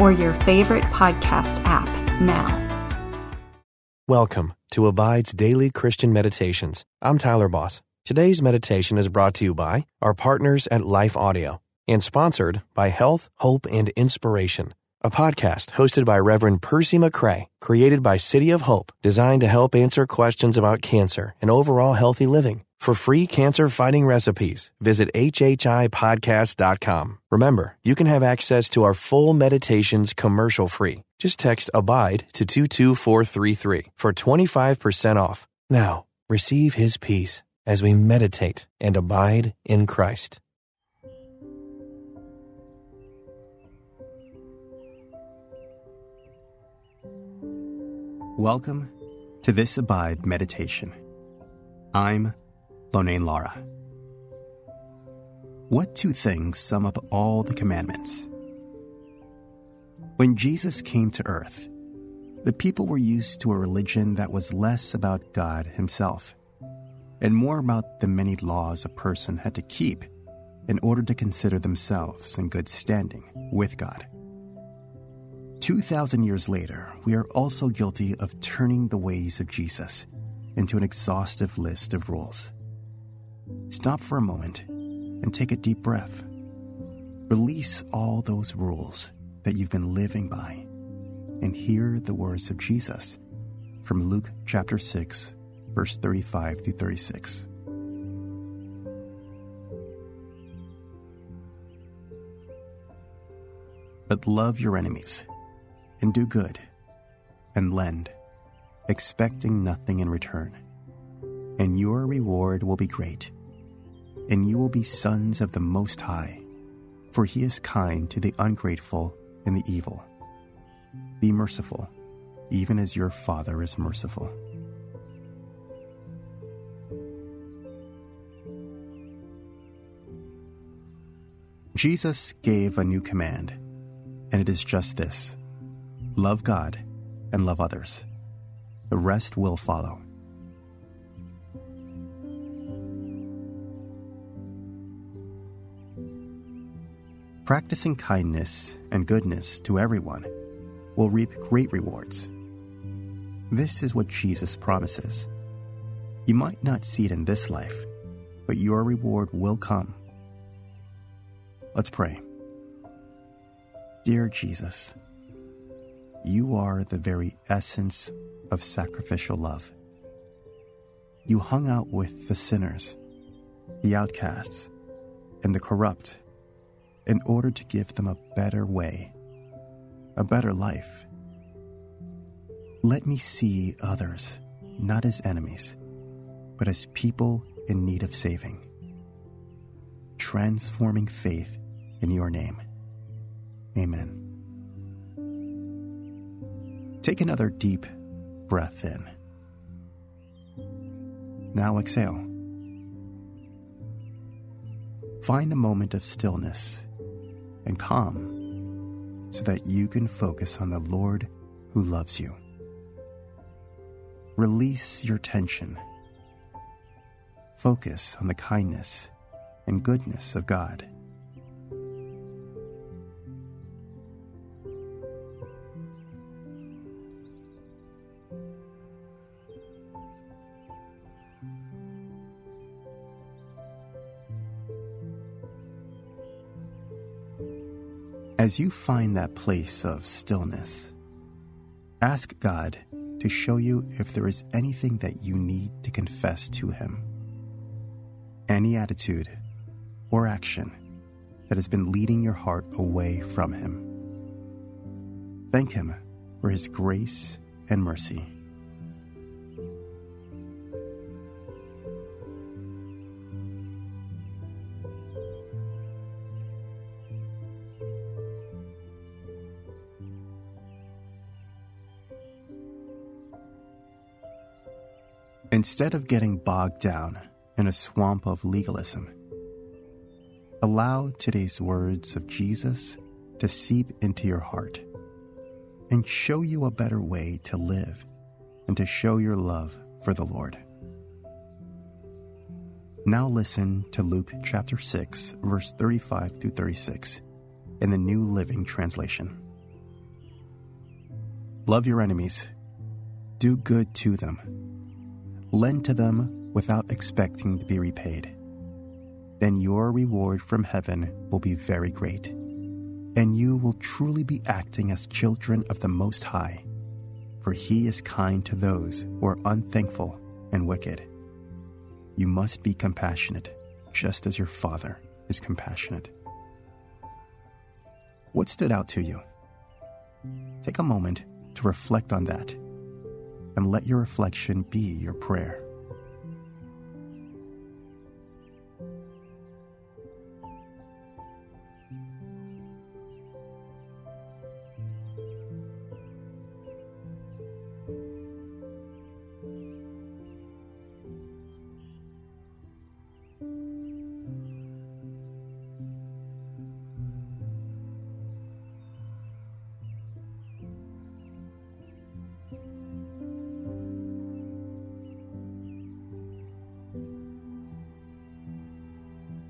or your favorite podcast app now. Welcome to Abide's Daily Christian Meditations. I'm Tyler Boss. Today's meditation is brought to you by our partners at Life Audio and sponsored by Health, Hope, and Inspiration, a podcast hosted by Reverend Percy McCray, created by City of Hope, designed to help answer questions about cancer and overall healthy living. For free cancer fighting recipes, visit HHIPodcast.com. Remember, you can have access to our full meditations commercial free. Just text ABIDE to 22433 for 25% off. Now, receive His peace as we meditate and abide in Christ. Welcome to this Abide meditation. I'm Lonein Lara. What two things sum up all the commandments? When Jesus came to earth, the people were used to a religion that was less about God himself and more about the many laws a person had to keep in order to consider themselves in good standing with God. 2,000 years later, we are also guilty of turning the ways of Jesus into an exhaustive list of rules. Stop for a moment and take a deep breath. Release all those rules that you've been living by and hear the words of Jesus from Luke chapter 6, verse 35 through 36. But love your enemies and do good and lend, expecting nothing in return. And your reward will be great and you will be sons of the Most High, for he is kind to the ungrateful and the evil. Be merciful, even as your Father is merciful. Jesus gave a new command, and it is just this love God and love others. The rest will follow. Practicing kindness and goodness to everyone will reap great rewards. This is what Jesus promises. You might not see it in this life, but your reward will come. Let's pray. Dear Jesus, you are the very essence of sacrificial love. You hung out with the sinners, the outcasts, and the corrupt in order to give them a better way, a better life. Let me see others not as enemies, but as people in need of saving. Transforming faith in your name. Amen. Take another deep breath in. Now exhale. Find a moment of stillness and calm so that you can focus on the Lord who loves you. Release your tension. Focus on the kindness and goodness of God. As you find that place of stillness, ask God to show you if there is anything that you need to confess to Him. Any attitude or action that has been leading your heart away from Him. Thank Him for His grace and mercy. Instead of getting bogged down in a swamp of legalism, allow today's words of Jesus to seep into your heart and show you a better way to live and to show your love for the Lord. Now listen to Luke chapter 6, verse 35 through 36 in the New Living Translation. Love your enemies, do good to them, lend to them without expecting to be repaid. Then your reward from heaven will be very great, and you will truly be acting as children of the Most High, for He is kind to those who are unthankful and wicked. You must be compassionate, just as your Father is compassionate. What stood out to you? Take a moment to reflect on that and let your reflection be your prayer.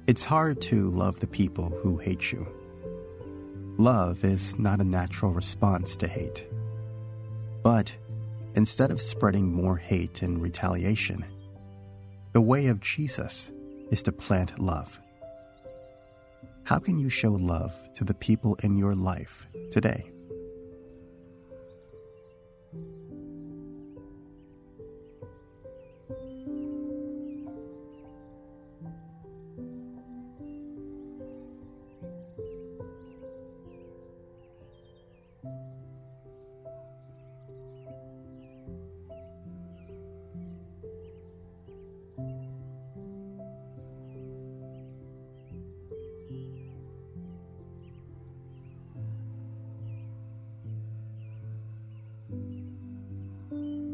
It's hard to love the people who hate you. Love is not a natural response to hate. But instead of spreading more hate and retaliation, the way of Jesus is to plant love. How can you show love to the people in your life today?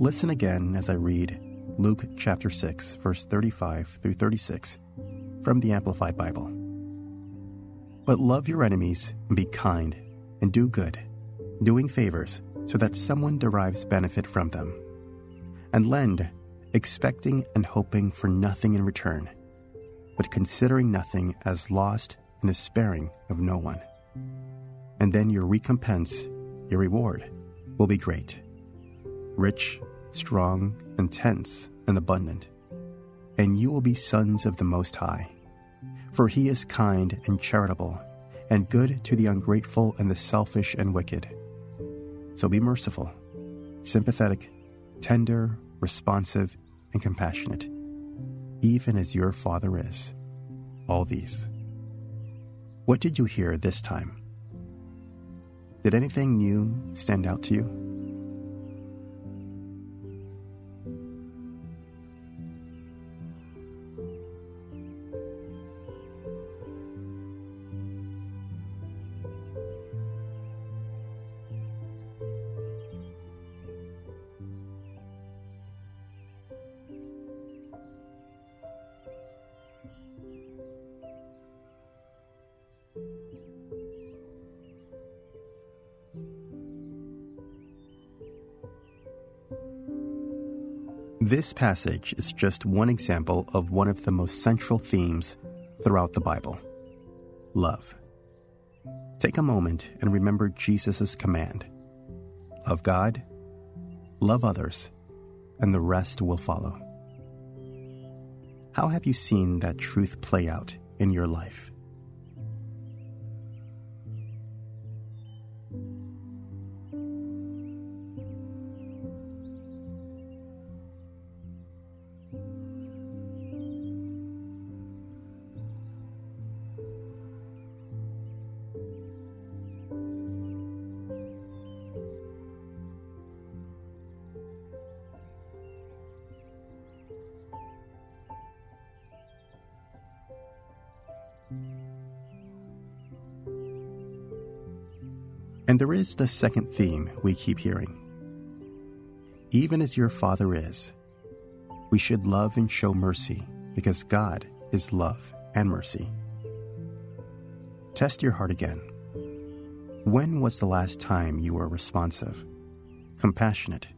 Listen again as I read Luke chapter 6, verse 35 through 36 from the Amplified Bible. But love your enemies be kind and do good, doing favors so that someone derives benefit from them. And lend, expecting and hoping for nothing in return, but considering nothing as lost and despairing of no one. And then your recompense, your reward, will be great, rich strong, intense, and abundant. And you will be sons of the Most High. For he is kind and charitable, and good to the ungrateful and the selfish and wicked. So be merciful, sympathetic, tender, responsive, and compassionate, even as your Father is. All these. What did you hear this time? Did anything new stand out to you? This passage is just one example of one of the most central themes throughout the Bible love. Take a moment and remember Jesus' command love God, love others, and the rest will follow. How have you seen that truth play out in your life? And there is the second theme we keep hearing. Even as your Father is, We should love and show mercy because God is love and mercy. Test your heart again. When was the last time you were responsive, compassionate,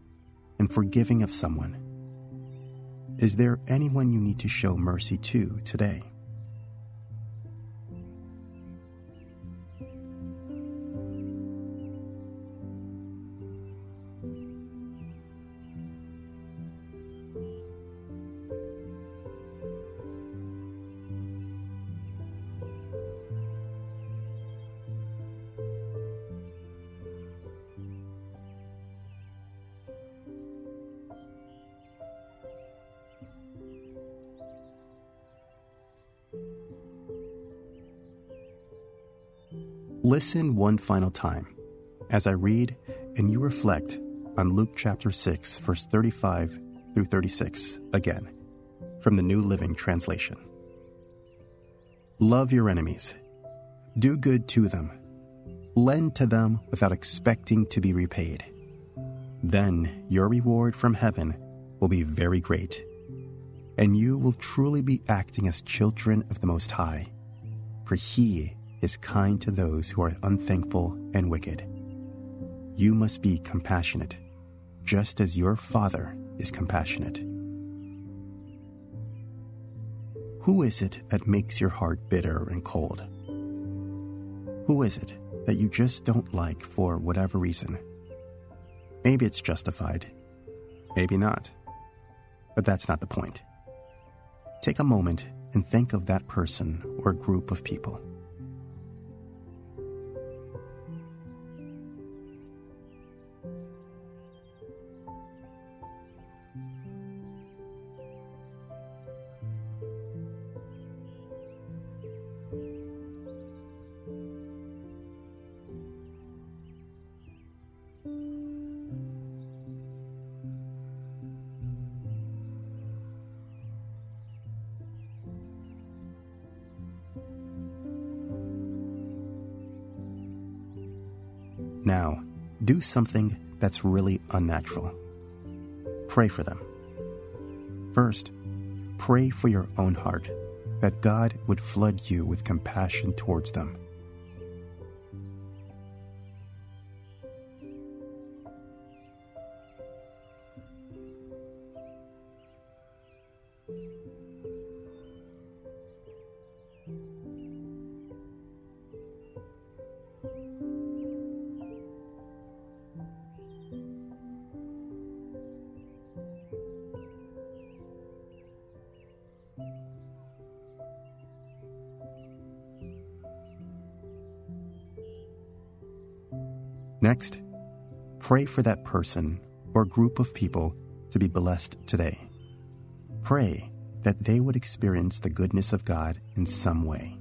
and forgiving of someone? Is there anyone you need to show mercy to today? Listen one final time as I read and you reflect on Luke chapter 6, verse 35 through 36 again from the New Living Translation. Love your enemies, do good to them, lend to them without expecting to be repaid. Then your reward from heaven will be very great, and you will truly be acting as children of the Most High, for He is kind to those who are unthankful and wicked. You must be compassionate, just as your Father is compassionate. Who is it that makes your heart bitter and cold? Who is it that you just don't like for whatever reason? Maybe it's justified, maybe not. But that's not the point. Take a moment and think of that person or group of people. Now, do something that's really unnatural. Pray for them. First, pray for your own heart that God would flood you with compassion towards them. Next, pray for that person or group of people to be blessed today. Pray that they would experience the goodness of God in some way.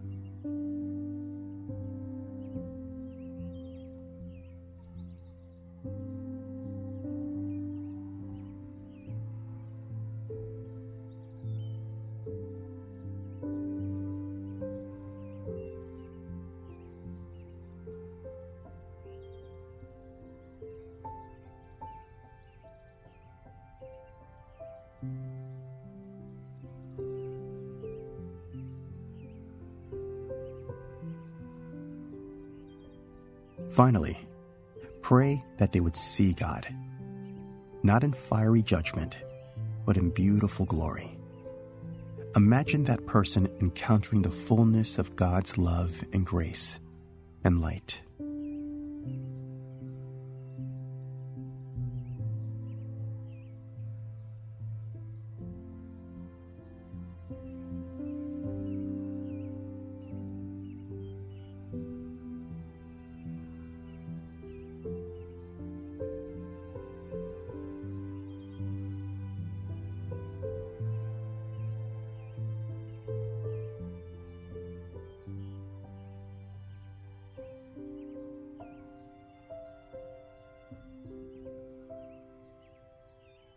Finally, pray that they would see God, not in fiery judgment, but in beautiful glory. Imagine that person encountering the fullness of God's love and grace and light.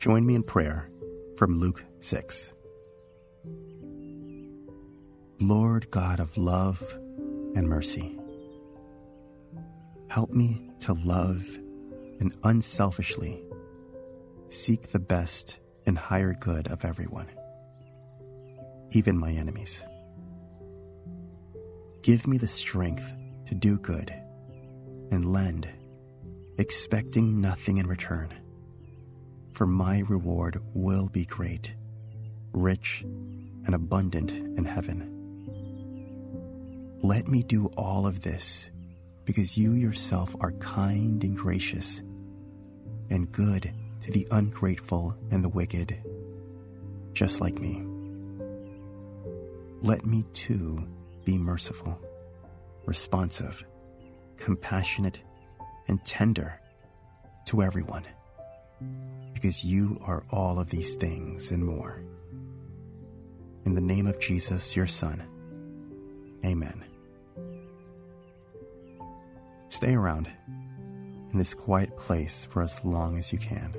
Join me in prayer from Luke 6. Lord God of love and mercy, help me to love and unselfishly seek the best and higher good of everyone, even my enemies. Give me the strength to do good and lend, expecting nothing in return. For my reward will be great, rich, and abundant in heaven. Let me do all of this because you yourself are kind and gracious and good to the ungrateful and the wicked, just like me. Let me too be merciful, responsive, compassionate, and tender to everyone, because you are all of these things and more. In the name of Jesus, your Son, Amen. Stay around in this quiet place for as long as you can.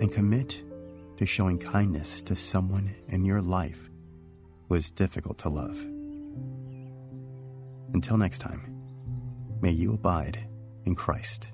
And commit to showing kindness to someone in your life who is difficult to love. Until next time, may you abide in Christ.